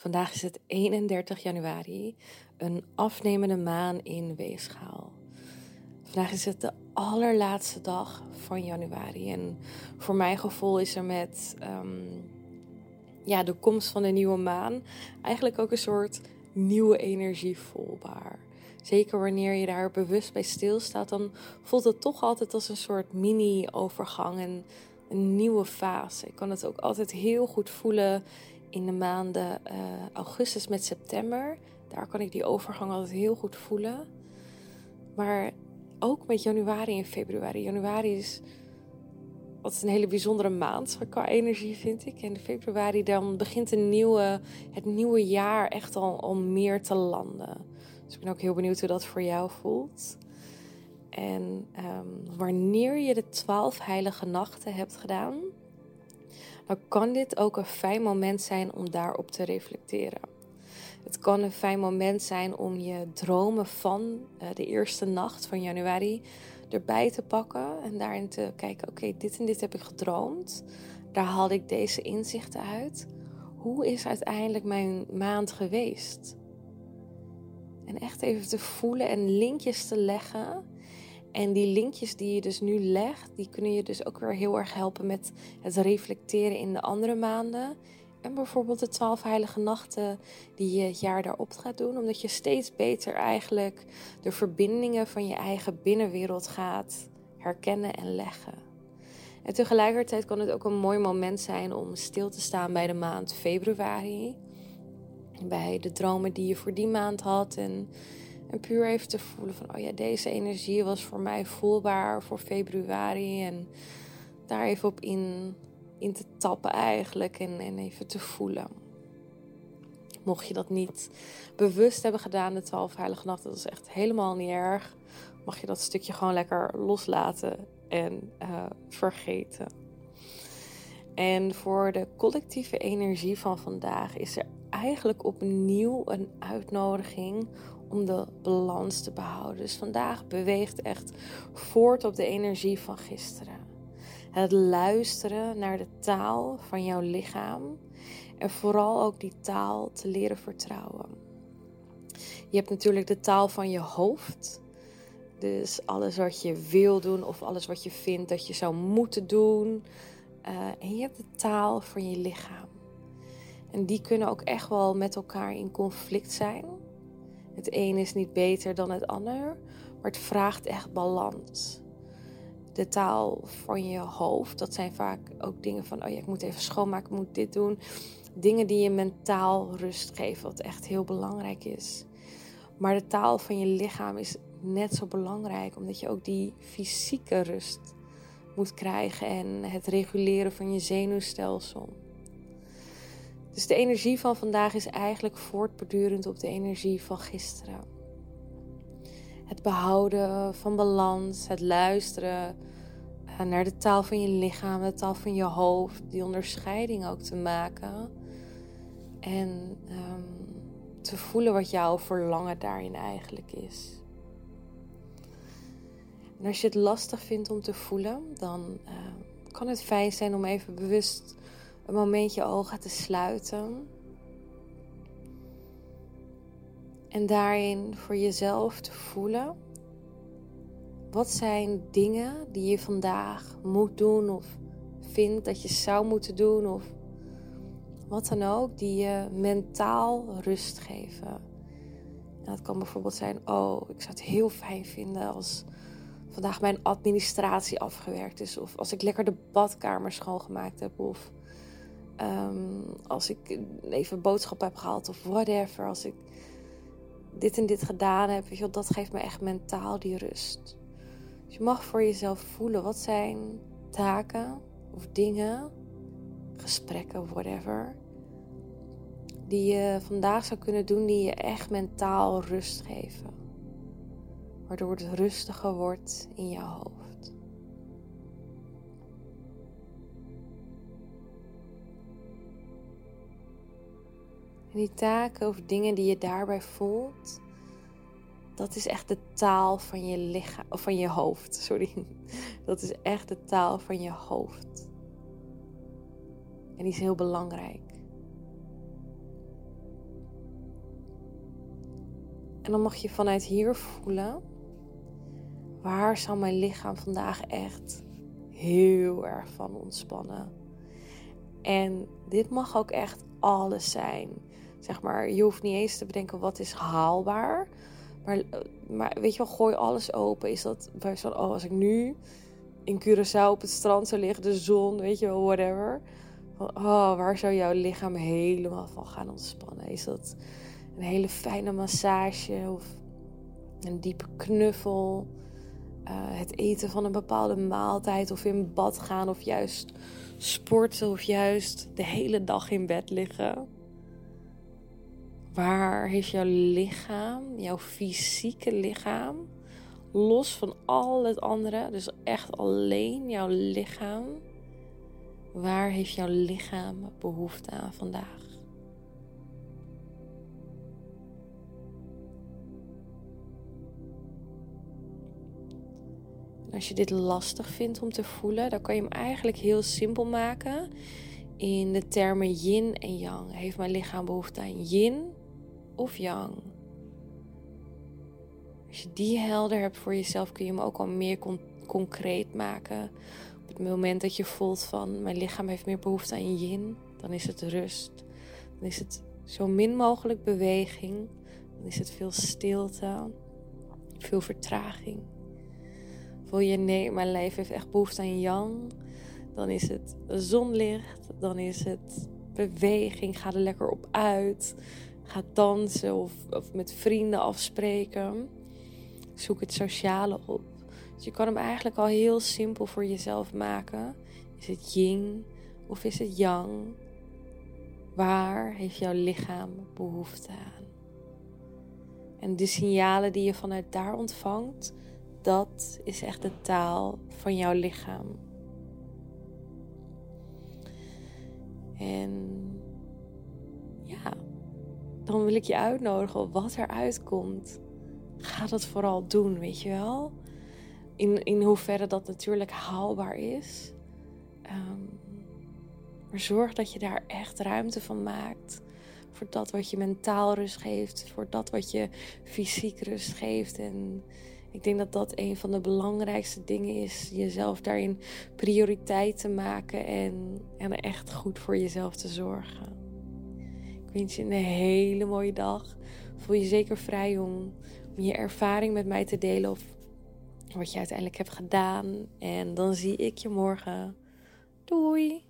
Vandaag is het 31 januari, een afnemende maan in weegschaal. Vandaag is het de allerlaatste dag van januari. En voor mijn gevoel is er met ehm, ja, de komst van de nieuwe maan eigenlijk ook een soort nieuwe energie voelbaar. Zeker wanneer je daar bewust bij stilstaat, dan voelt het toch altijd als een soort mini-overgang en een nieuwe fase. Ik kan het ook altijd heel goed voelen in de maanden uh, augustus met september. Daar kan ik die overgang altijd heel goed voelen. Maar ook met januari en februari. Januari is altijd een hele bijzondere maand qua energie, vind ik. En februari dan begint een nieuwe, het nieuwe jaar echt al om meer te landen. Dus ik ben ook heel benieuwd hoe dat voor jou voelt. En um, wanneer je de twaalf heilige nachten hebt gedaan, dan kan dit ook een fijn moment zijn om daarop te reflecteren. Het kan een fijn moment zijn om je dromen van uh, de eerste nacht van januari erbij te pakken en daarin te kijken: oké, dit en dit heb ik gedroomd. Daar haalde ik deze inzichten uit. Hoe is uiteindelijk mijn maand geweest? En echt even te voelen en linkjes te leggen en die linkjes die je dus nu legt, die kunnen je dus ook weer heel erg helpen met het reflecteren in de andere maanden. En bijvoorbeeld de twaalf heilige nachten die je het jaar daarop gaat doen. Omdat je steeds beter eigenlijk de verbindingen van je eigen binnenwereld gaat herkennen en leggen. En tegelijkertijd kan het ook een mooi moment zijn om stil te staan bij de maand februari. Bij de dromen die je voor die maand had. En en puur even te voelen van, oh ja, deze energie was voor mij voelbaar voor februari. En daar even op in, in te tappen eigenlijk en, en even te voelen. Mocht je dat niet bewust hebben gedaan, de 12 heilige nacht, dat is echt helemaal niet erg. Mag je dat stukje gewoon lekker loslaten en uh, vergeten. En voor de collectieve energie van vandaag is er eigenlijk opnieuw een uitnodiging om de balans te behouden. Dus vandaag beweegt echt voort op de energie van gisteren. Het luisteren naar de taal van jouw lichaam en vooral ook die taal te leren vertrouwen. Je hebt natuurlijk de taal van je hoofd. Dus alles wat je wil doen of alles wat je vindt dat je zou moeten doen. Uh, en je hebt de taal van je lichaam. En die kunnen ook echt wel met elkaar in conflict zijn. Het een is niet beter dan het ander, maar het vraagt echt balans. De taal van je hoofd, dat zijn vaak ook dingen van, oh ja, ik moet even schoonmaken, ik moet dit doen. Dingen die je mentaal rust geven, wat echt heel belangrijk is. Maar de taal van je lichaam is net zo belangrijk, omdat je ook die fysieke rust moet krijgen en het reguleren van je zenuwstelsel. Dus de energie van vandaag is eigenlijk voortbordurend op de energie van gisteren. Het behouden van balans, het luisteren eh, naar de taal van je lichaam, de taal van je hoofd, die onderscheiding ook te maken. En um, te voelen wat jouw verlangen daarin eigenlijk is. En als je het lastig vindt om te voelen, dan uh, kan het fijn zijn om even bewust een momentje ogen te sluiten. En daarin voor jezelf te voelen. Wat zijn dingen die je vandaag moet doen of vindt dat je zou moeten doen of wat dan ook, die je mentaal rust geven. En dat kan bijvoorbeeld zijn, oh, ik zou het heel fijn vinden als vandaag mijn administratie afgewerkt is. Of als ik lekker de badkamer schoongemaakt heb. Of Ehm, als ik even boodschap heb gehaald of whatever. Als ik dit en dit gedaan heb. Dat geeft me echt mentaal die rust. Dus je mag voor jezelf voelen. Wat zijn taken of dingen, gesprekken, whatever. die je vandaag zou kunnen doen die je echt mentaal rust geven. Waardoor het rustiger wordt in je hoofd. En die taken of dingen die je daarbij voelt, dat is echt de taal van je lichaam, of van je hoofd, sorry. Dat is echt de taal van je hoofd. En die is heel belangrijk. En dan mag je vanuit hier voelen, waar zal mijn lichaam vandaag echt heel erg van ontspannen. En dit mag ook echt alles zijn. Zeg maar, je hoeft niet eens te bedenken wat is haalbaar. Maar, eh, maar weet je wel, gooi alles open. Is dat van, oh, als ik nu in Curaçao op het strand zou liggen, de zon, weet je wel, whatever. oh, waar zou jouw lichaam helemaal van gaan ontspannen? Is dat een hele fijne massage of een diepe knuffel? Uh, het eten van een bepaalde maaltijd of in bad gaan of juist sporten of juist de hele dag in bed liggen? Waar heeft jouw lichaam, jouw fysieke lichaam, los van al het andere, dus echt alleen jouw lichaam, waar heeft jouw lichaam behoefte aan vandaag? Als je dit lastig vindt om te voelen, dan kan je hem eigenlijk heel simpel maken in de termen yin en yang. Heeft mijn lichaam behoefte aan yin of yang? Als je die helder hebt voor jezelf, kun je hem ook al meer concreet maken. Op het moment dat je voelt van mijn lichaam heeft meer behoefte aan yin, dan is het rust. Dan is het zo min mogelijk beweging. Dan is het veel stilte, veel vertraging. Voel je nee, mijn lijf heeft echt behoefte aan yang. Dan is het zonlicht, dan is het beweging, ga er lekker op uit. Ga dansen of, of met vrienden afspreken. Zoek het sociale op. Dus je kan hem eigenlijk al heel simpel voor jezelf maken. Is het yin of is het yang? Waar heeft jouw lichaam behoefte aan? En de signalen die je vanuit daar ontvangt, dat is echt de taal van jouw lichaam. En ja, dan wil ik je uitnodigen, wat er uitkomt, ga dat vooral doen, weet je wel. In, in hoeverre dat natuurlijk haalbaar is. Um, maar zorg dat je daar echt ruimte van maakt. Voor dat wat je mentaal rust geeft. Voor dat wat je fysiek rust geeft. En ik denk dat dat een van de belangrijkste dingen is. Jezelf daarin prioriteit te maken. En, en echt goed voor jezelf te zorgen. Ik wens je een hele mooie dag. Voel je zeker vrij om, om je ervaring met mij te delen. Of wat je uiteindelijk hebt gedaan. En dan zie ik je morgen. Doei!